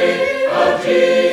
glory of Jesus.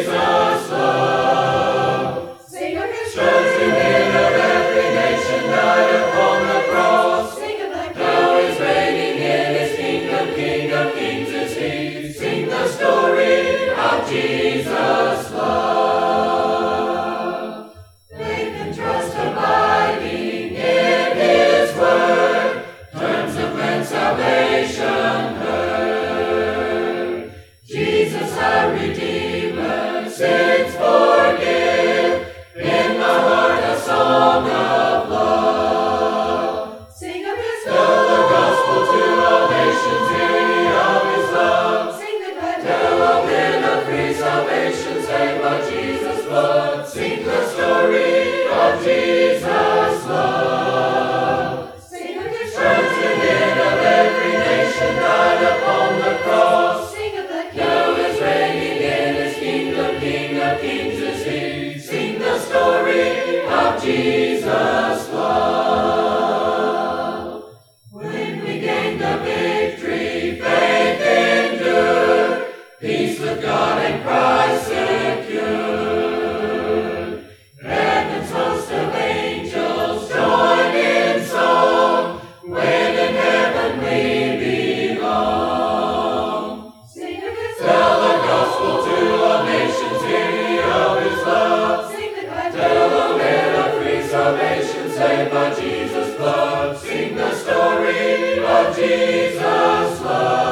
kings is he. Sing the story of Jesus. Jesus love, sing the story of Jesus love.